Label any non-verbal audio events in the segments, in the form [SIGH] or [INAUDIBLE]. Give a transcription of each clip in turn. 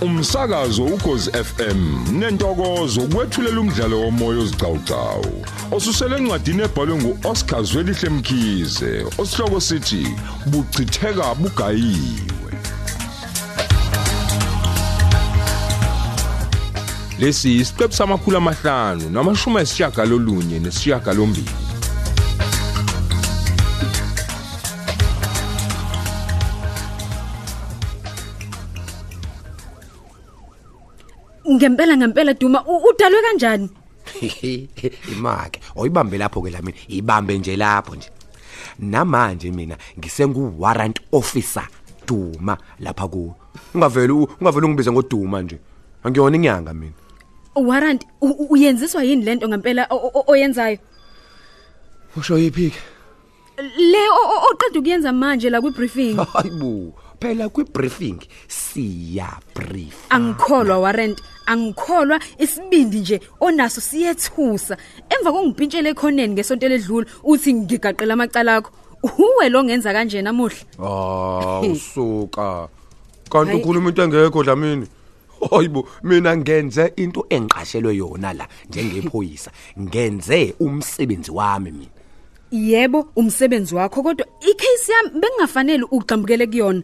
umsakazo ukhozi FM nentokozo kwethulela umdlalo womoya ozicawucawu osusele encwadini ebhalwe nguOscar Zwelihle Mkhize osihloko sithi buchitheka bugayiwe. Lesi isiqephu samakhulu amahlanu namashumi ayisishiyagalolunye nesishiyagalombili ngempela ngempela Duma u- udalwe kanjani? [LAUGHS] Imake oyibambe lapho ke la mina ibambe nje lapho nje. Namanje mina ngisengu warrant officer Duma lapha ku ungaveli u- ungaveli ungibize ngoduma nje. Angiyona inyanga mina. Warrant u- u- uyenziswa yini lento ngempela o- o- oyenzayo? Usho yipi ke le o- o- oqeda ukuyenza manje la kwi briefing [LAUGHS] hayibo phela kwi briefing siya brief angikholwa warrant. Angikholwa. Isibindi nje onaso siyethusa. Emva kongiphintshela ekhoneni ngesonto ledlule uthi ngigaqela amacala akho. Uwe lo ngenza kanje namuhla? Ah usuka. Kanti ukhuluma into engekho dlamini hayibo mina ngenze into engiqashelwe yona la njengephoyisa. Ngenze umsebenzi wami mina. Yebo umsebenzi wakho kodwa icase yami bengingafanele ugxambukele kuyona.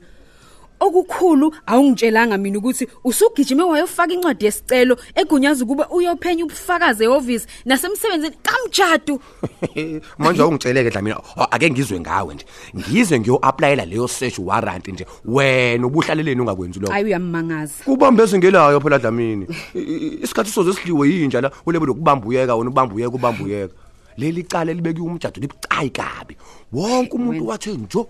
Okukhulu awungitshelanga mina ukuthi usugijime wayofaka incwadi yesicelo egunyaza ukuba uyophenya ubufakazi eoffice nasemsebenzini. Kamjadu! [LAUGHS] Manje awungitsheleke dlamini a- ake ngizwe ngawe nje. Ngize ngiyo-aplayela leyo search warrant nje. Wena ubuhlaleleni ungakwenzi lokho. Hayi uyammangaza. Kubambe ezingelayo phela dlamini I- i- isikhathi soze sidliwe yinja la ulebe lokubamba uyeka wena ubamba uyeka ubamba uyeka leli cala elibekiwe umjado libucayi kabi. Wonke umuntu wathe njo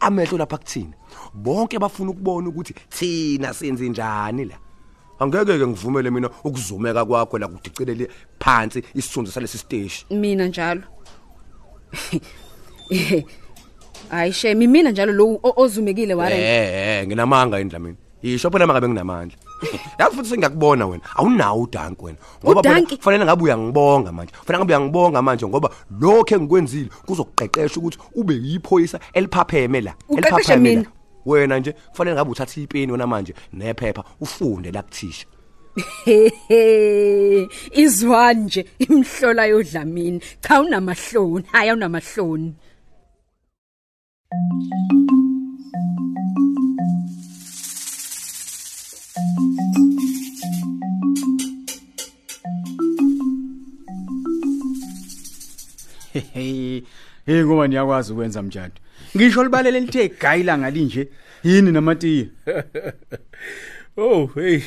amehlo lapha kuthina bonke bafuna ukubona ukuthi thina senze njani la. Angeke ke ngivumele mina ukuzumeka kwakho la kudicelele phansi isithunzi salesi stage mina njalo. [LAUGHS] Hayi shame mina njalo lo o- ozumekile warrant eh eh nginamanga endlamini yisho phela makabe nginamandla. [LAUGHS] yazi futhi sengiyakubona wena awunawo udanki wena ngoba phela Udanki? kufanele ngabe uyangibonga manje kufanele ngabe uyangibonga manje ngoba lokho engikwenzile kuzokuqeqesha ukuthi ube yiphoyisa eliphapheme la Uqeqeshe eliphapheme la. mina? wena nje kufanele ngabe uthatha ipeni wena manje nephepha ufunde la kuthisha Hehe, [LAUGHS] izwani nje imhlola yodlamini cha unamahloni hayi unamahloni hey hey ngoba niyakwazi ukwenza mjado. Ngisho libalele lithe gayila ngalinje yini namatiye? [LAUGHS] Oh hey.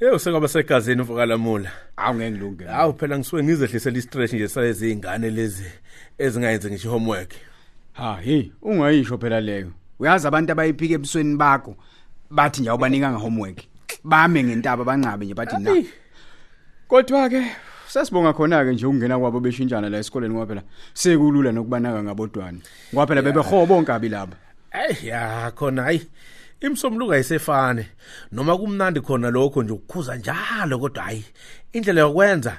Eh usengaba segazini mfokalamula. awungeke ngilunge. Hawu phela ngisuke ngizehlisela istress nje salezi izingane lezi ezingayenze ngisho homework. ha hey ungayisho phela leyo. Uyazi abantu abayiphika ebusweni bakho bathi nje awubanikanga homework. Bame ngentaba banqabe nje bathi na kodwa ke sasibonga khona ke nje ukungena kwabo beshintshana la esikoleni ngoba phela sekulula nokubanaka ngabodwana ngoba phela bebehobo bonkabi laba Ey ya khona hayi. Imsomluka ayisefane noma kumnandi khona lokho nje ukukhuza njalo kodwa hayi indlela yokwenza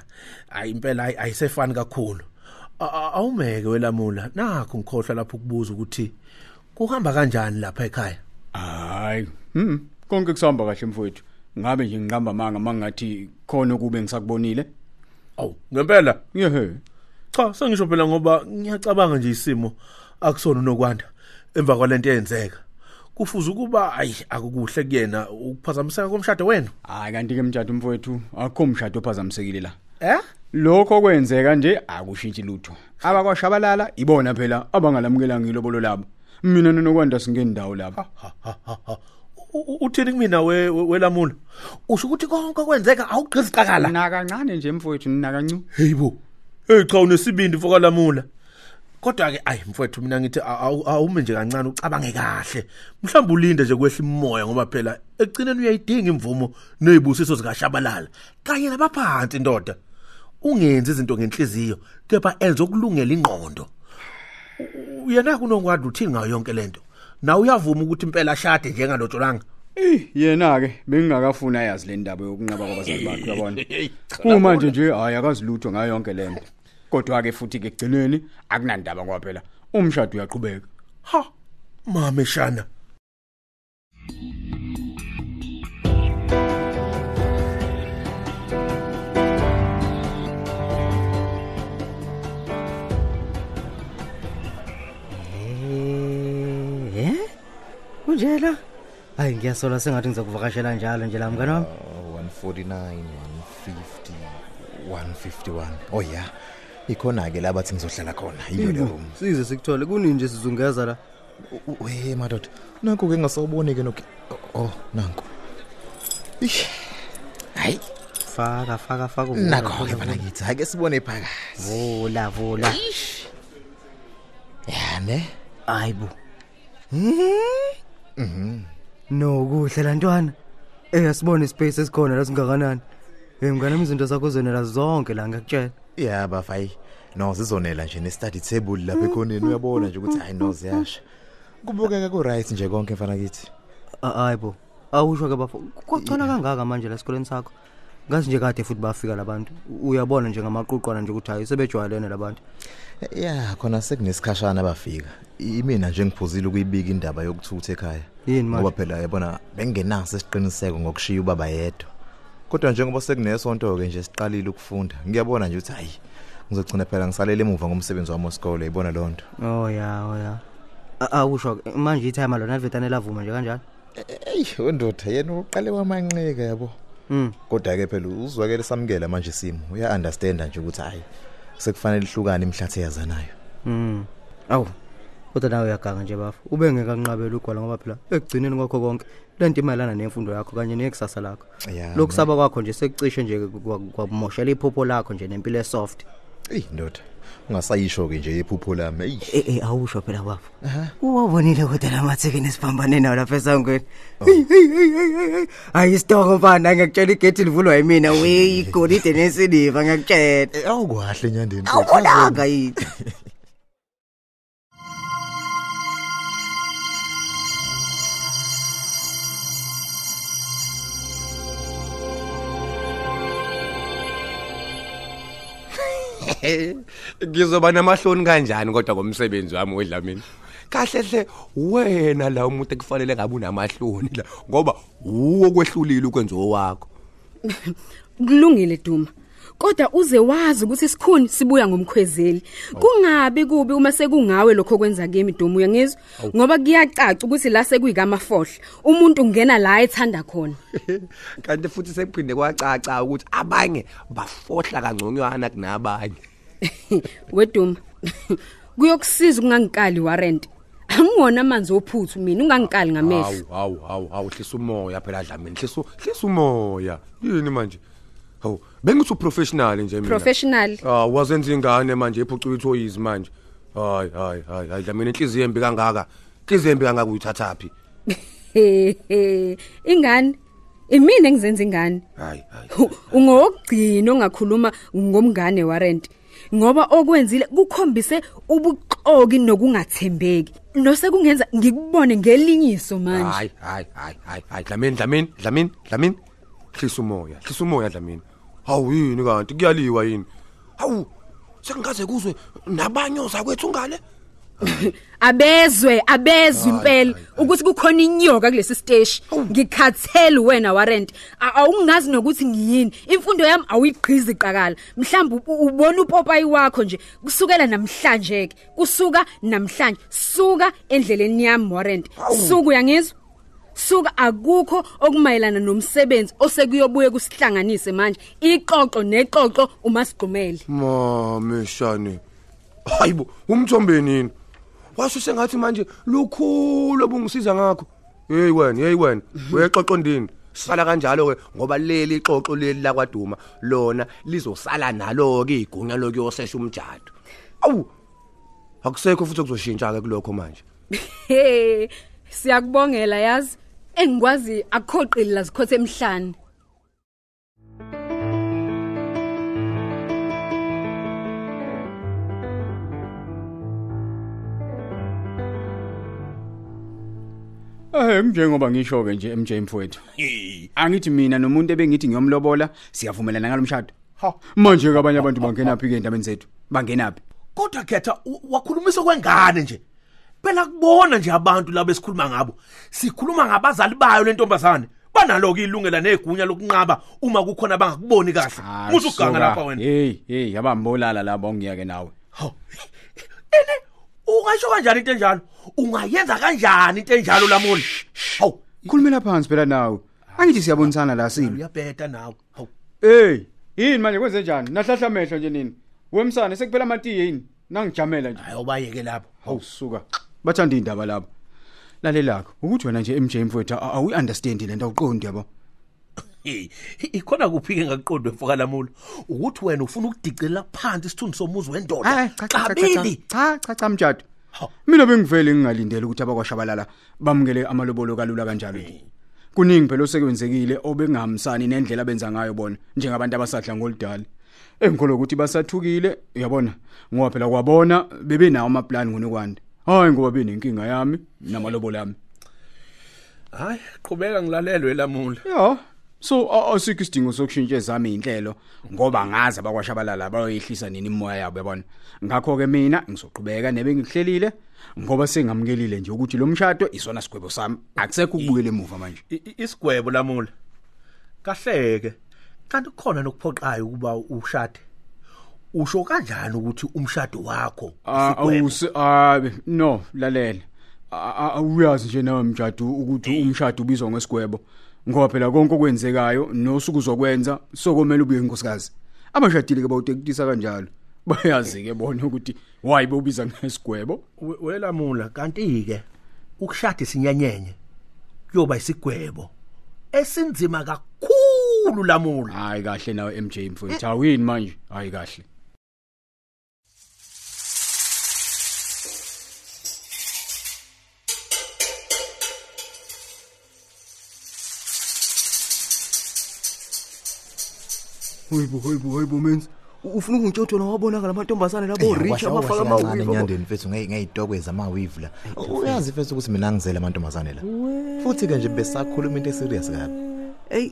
hayi impela hayi ayisefani kakhulu. A- a- Awumeke welamula nakho ngikhohlwa lapho ukubuza ukuthi kuhamba kanjani lapha ekhaya. hayi hm konke kusahamba kahle mfowethu ngabe nje ngiqamba manga mangathi khona ukube ngisakubonile Awu ngempela. Yehe. Cha, sengisho phela ngoba ngiyacabanga nje isimo akusona unokwanda emva kwalento eyenzeka. Kufuze ukuba ayi akukuhle kuyena ukuphazamiseka komshado wena. hayi kanti ke mthatha umfowethu akukho umshado ophazamisekile la. Eh? lokho kwenzeka nje akushintshi lutho. Abakwashabalala ibona phela abangalamukela ngilobolo labo. Mina nonokwanda singendawo lapha. Uthini kumina we we- welamula? Usho ukuthi konke kwenzeka awugqiziqakala. nakancane nje mfowethu ninakancu Heyibo. Hey cha unesibindi mfoka lamula. Kodwa ke ayi mfowethu mina ngithi awume nje kancane ucabange kahle. Mhlawumbe ulinde nje kwehla imoya ngoba phela ekugcineni uyayidinga imvumo nezibusiso zikashabalala kanye nabaphansi indoda. Ungenzi izinto ngenhliziyo kepha enza okulungela ingqondo. Uyena kunongwadi uthini ngayo yonke lento. Na uyavuma ukuthi impela shade njengalotsholanga. Eh yena ke bengingakafuna yazi le ndaba yokunqaba kwabazali bakhe uyabona uma nje nje hayi akazilutho ngayo yonke lento kodwa ke futhi ke gcineni akunandaba ngoba phela umshado uyaqhubeka Ha. Mama shana. Kunjela hayi ngiyasola sengathi ngizokuvakashela njalo nje la mngani wami Oh, 149 150 151 oh ya ikhona ke labathi ngizohlala khona. Yiyo le room. Size sikuthole. Kunini nje sizungeza la? U- we madoda. Nakho ke ngasawuboni ke noke oh nanko Ish. hayi. Faka faka faka uvula, nakho vula, ke bana vula. ngithi ake sibone phakathi. Vula vula. Ya ne hayibo no kuhle la ntwana. Eh asibone ispace esikhona la singakanani. Eh mngani wami izinto zakho zonela zonke la ngiyakutshela ya bafai no zizonela nje ne study table lapha ekhoneni. Uyabona nje ukuthi hayi no ziyasha. Kubukeka ku right nje konke mfana kithi. Ah, hayibo awusho ke bafo kwacona kangaka manje la esikoleni sakho? Ngathi nje kade futhi bafika labantu uyabona nje ngamaqoqwana nje ukuthi hayi sebejwayelene labantu ya khona sekunesikhashana bafika. Imina nje ngiphuzile ukuyibika indaba yokuthutha ekhaya. Yini manje? ngoba phela yabona bengenaso isiqiniseko ngokushiya ubaba yedwa. Kodwa njengoba sekunesonto ke nje siqalile ukufunda ngiyabona nje ukuthi hayi ngizogcina phela ngisalele emuva ngomsebenzi wami wesikole yibona lonto oh ya oh ya. A- awusho ke manje ithayima lona livetane lavuma nje kanjalo? Eyi wendoda yena uqale wamanqika yabo. mm kodwa ke phela uzwakele samukela manje isimo uya understand nje ukuthi hayi sekufanele ihlukane imhlathi yazanayo mm. Awu kodwa nawe uyaganga nje bafo ube ngekanqabela ugwala ngoba phela ekugcineni kwakho konke lento imayelana nemfundo yakho kanye nekusasa lakho. Ya, lokusaba kwakho nje sekucishe nje kwa- kwamoshela iphupho lakho nje nempilo esoft. Eyi ndoda. Ungasayisho ke nje iphupho lami eyi eh eh awusho phela bafo uwabonile kodwa lamathekeni sibambane nawo lapha esangweni? Hayi isitoko mfana ngiyakutshela igate livulwa yimina. We igolide [LAUGHS] nesiliva ngiyakutshela. Eh, awukwahle nyandeni awubonanga yini? [LAUGHS] [LAUGHS] ngizoba namahloni kanjani kodwa komsebenzi wami wedlamini? Kahle hle wena la umuntu ekufanele ngabe unamahloni la ngoba uwo kwehlulile ukwenza owakho. [LAUGHS] Kulungile Duma. Kodwa uze wazi ukuthi isikhuni sibuya ngomkhwezeli. Kungabi kubi uma sekungawe lokho kwenza kimi Duma uyangizwa? Ngoba kuyacaca ukuthi la sekuyikamafohla umuntu ungena la ethanda khona. [LAUGHS] Kanti futhi sekuphinde kwacaca ukuthi abanye bafohla kangconywana kunabanye. [LAUGHS] Weduma kuyokusiza ukungangikali warrant. Angona amanzi ophuthu mina ungangikali ngamehlo. Hawu hawu hawu hawu hlisa umoya phela dlamini hlisa hlisa umoya. Yini manje? Hawu bengithi uprofessional nje mina professional Ah wazenza ingane manje ephucuka ithoyizi manje. Hayi hayi hayi hayi dlamini inhliziyo embi kangaka. Inhliziyo embi kangaka uyithathaphi? Hehe, [LAUGHS] ingane imini engizenza ingane Hayi hayi. Hu, ungokugcina ongakhuluma ngomngane warrant ngoba okwenzile kukhombise ubuxoki nokungathembeki nosekungenza ngikubone ngelinyiso manje Hayi hayi hayi hayi hayi dlamini dlamini dlamini dlamini. Hlisa umoya, hlisa umoya dlamini. Hawu yini kanti? Kuyaliwa yini? Hawu sengaze kuzwe nabanyoza kwethu ngale. [LAUGHS] abezwe abezwe impela. ukuthi kukhona inyoka kulesi stage ngikhathele wena warrant awungazi nokuthi ngiyini. Imfundo yami awuyigqizi iqakala mhlawumbe ubona upopayi wakho nje kusukela namhlanje ke kusuka namhlanje suka endleleni yami warrant suka uyangizwa? Suka akukho okumayelana nomsebenzi osekuyobuye kusihlanganise manje iqoqo neqoqo umasigqumele Mameshane. Hayibo, umthombeni yini? Washo sengathi manje lukhulu obungisiza ngakho. Hey wena, hey wena, uyexoxo ndini? Sala kanjalo ke ngoba leli ixoxo leli la kwaduma lona lizosala nalo ke igunya lokuyosesha umjado. Awu. Akusekho futhi okuzoshintsha ke kulokho manje. [LAUGHS] Siyakubongela yazi. Engikwazi akukhoqili la zikhothe emhlanje. Eh njengoba ngisho ke nje MJ mfowethu. Angithi mina nomuntu ebengithi ngiyomlobola siyavumelana ngalomshado. Ha. Manje ke abanye abantu bangena phi ke endabeni zethu? Bangena phi? Kodwa khetha u- wakhulumisa kwengane nje. Phela kubona nje abantu labo esikhuluma ngabo. Sikhuluma ngabazali bayo lentombazane. Banalo ke ilungela negunya lokunqaba uma kukhona abangakuboni kahle. Musu uganga lapha wena. Hey, hey, yabambolala labo ngiyake nawe. Hawu. Ene ungasho kanjani into enjalo? Ungayenza kanjani into enjalo lamula hawu. Khulumela phansi phela nawe. Angithi siyabonisana la sini uyabheda nawe. Hawu. Hey yini manje? Kwenze njani? Nahlahla amehlo nje nini? Wemsane sekuphela amatiye yini? Nangijamela nje. Hayi ubayeke lapho. Hawu suka. Bathanda indaba lapho lalelakho ukuthi wena nje MJ mfowethu awu understand lento awuqondi yabo? Hey ikhona kuphi-ke ngakuqondwe mfoka lamula ukuthi wena ufuna ukudicela phansi isithunzi somuzi wendoda? Qabili. cha cha cha Hawu. mina bengivele ngingalindele ukuthi abakwashabalala bamukele amalobolo kalula kanjalo nje kuningi phela osekwenzekile obengahambisani nendlela abenza ngayo bona njengabantu abasadla ngolidala engikholwa ukuthi basathukile uyabona? Ngoba phela kwabona bebenawo amaplan ngonokwanda hayi ngoba benenkinga yami namalobolo ami hayi qhubeka ngilalelwe lamula ya so a- asikho isidingo sokushintsha ezami inhlelo ngoba ngazi abakwashabalala bayoyihlisa nini imoya yabo yabona? Ngakho ke mina ngizoqhubeka nebe ngikuhlelile ngoba sengamukelile nje ukuthi lo mshado isona sigwebo sami. Akusekho ukubuyela emuva manje. Isigwebo lamula kahleke kanti kukhona nokuphoqayo ukuba ushade. Usho kanjani ukuthi umshado wakho Ah, abe no lalela. A- a- awuyazi nje nawe mjadu ukuthi umshado ubizwa ngesigwebo ngoba phela konke okwenzekayo nosuku uzokwenza sokomela ubuye inkosikazi. Abashadile ke bawutekutisa kanjalo. Bayazi ke bona ukuthi why bobiza ngesigwebo. We- welamula kanti-ke ukushada isinyenyenye kuyoba isigwebo esinzima kakhulu lamula. Hayi kahle nawe MJ mfowethu awini manje? Hayi kahle. Hoyibo hoyibo hoyibo menzi. Ufuna ukungitshothola wabona ngalamantombazane labo rich abafaka amaqala amawivo. enyandeni mfethu ngeyitokwe zamawivu la uyazi mfethu ukuthi mina ngizele amantombazane la futhi ke nje besakhuluma into eserious kabi Ey,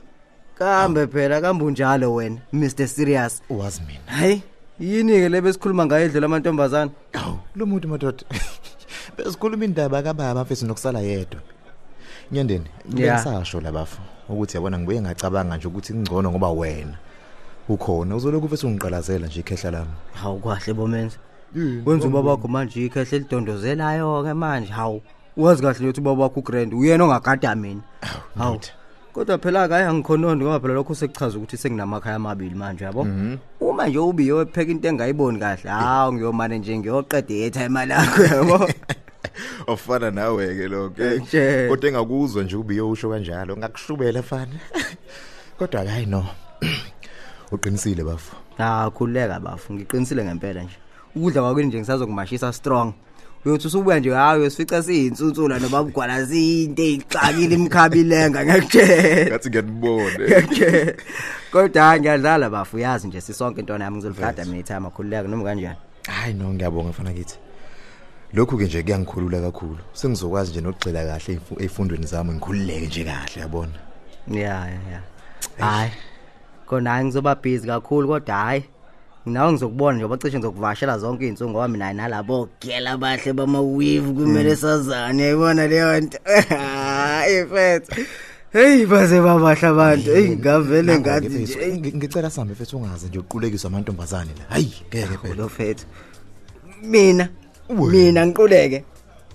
kambe phela kambunjalo wena Mr Serious. uwazi mina Hayi, yini ke lebe sikhuluma ngayo idlela amantombazane? awu lo muntu madoda [LAUGHS] besikhuluma indaba kababa mfethu nokusala yedwa nyandeni Yeah. bengisasho labafu ukuthi yabona ngibuye ngacabanga nje ukuthi ngcono ngoba wena ukhona uzoloku mfethu ungiqalazela nje ikhehla lami Hawu kahle bomenzi. Wenza ubaba wakho manje ikhehle lidondozelayo ke manje. Hawu, wazi kahle ukuthi ubaba wakho uGrand uyena ongagada mina. Hawu. ndoda. Kodwa phela akayi angikhonondi ngoba phela lokho sekuchaza ukuthi senginamakhaya amabili manje yabo. Uma nje ubi yopheka into engayiboni kahle, hawu ngiyomane nje ngiyoqeda i-airtime lakho yabo. [LAUGHS] ofana nawe ke lokho Nje. kodwa engakuzwa nje ubiyo usho kanjalo ngakushubela fana [LAUGHS] kodwa ke hayi no [CLEARS THROAT] uqinisile bafu Ah khuleka bafu ngiqinisile ngempela nje. Ukudla kwakwini nje ngisazokumashisa strong. Uyothi usubuya nje hayi uyosifica siyinsunsula nobabugwala zinto ezixakile imkhabilenga ngekutshela. ngathi ngiyanibona Ngekutshela. Kodwa hayi ngiyadlala bafu yazi nje sisonke intwana yami ngizolifada mina ithama khuleka noma kanjani. hayi no ngiyabonga mfana kithi lokhu ke nje kuyangikhulula kakhulu sengizokwazi nje nokugxila kahle ey'fu- ey'fundweni zami ngikhululeke nje kahle yabona Ya ya ya. Hayi. Kona hayi ngizoba busy kakhulu kodwa hayi Nawe ngizokubona nje bacishe ngizokuvashela zonke izinsuku ngoba mina nalabo gela bahle bama weave kumele sazane yayibona leyo nto. Ifethu. Hey baze babahla abantu. Hey ngavele ngathi Nangu-ke nje mfethu, ngi- ngicela sambe mfethu ungaze nje uqulekiswa amantombazane la hayi ngeke phela lo fethu. Mina mina ngiquleke.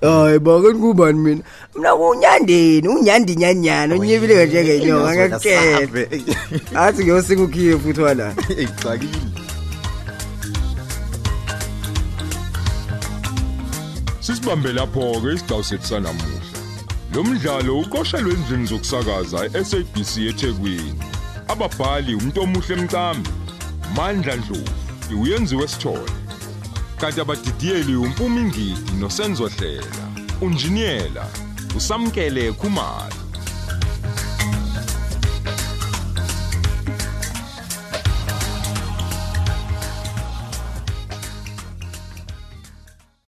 Hayi bake ngubani mina? Mina unyandeni, unyandi nyanyana, unyebile njengenyoka ngakutshela. Athi ngiyosika ukhiye futhi wala. eyixakile Sisibambe lapho ke isiqhawu sethu sanamuhla. Lo mdlalo uqoshelwe endlini zokusakaza eSABC eThekwini. Ababhali umuntu omuhle emcambi, Mandla Dlovu, uyenziwe sithole. kanti abadidiyeli umpumi umpumingidi nosenzohlela unjiniyela usamkele khumali